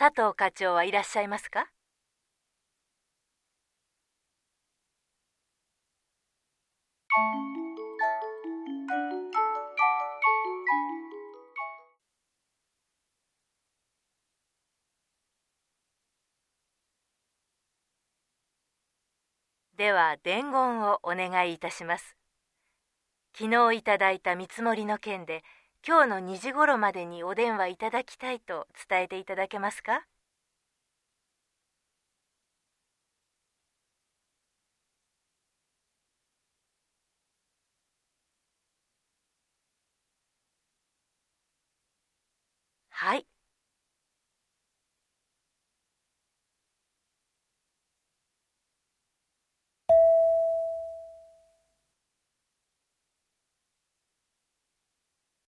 佐藤課長はいらっしゃいますか？では伝言をお願いいたします。昨日いただいた見積もりの件で今日の2時頃までにお電話いただきたいと伝えていただけますか？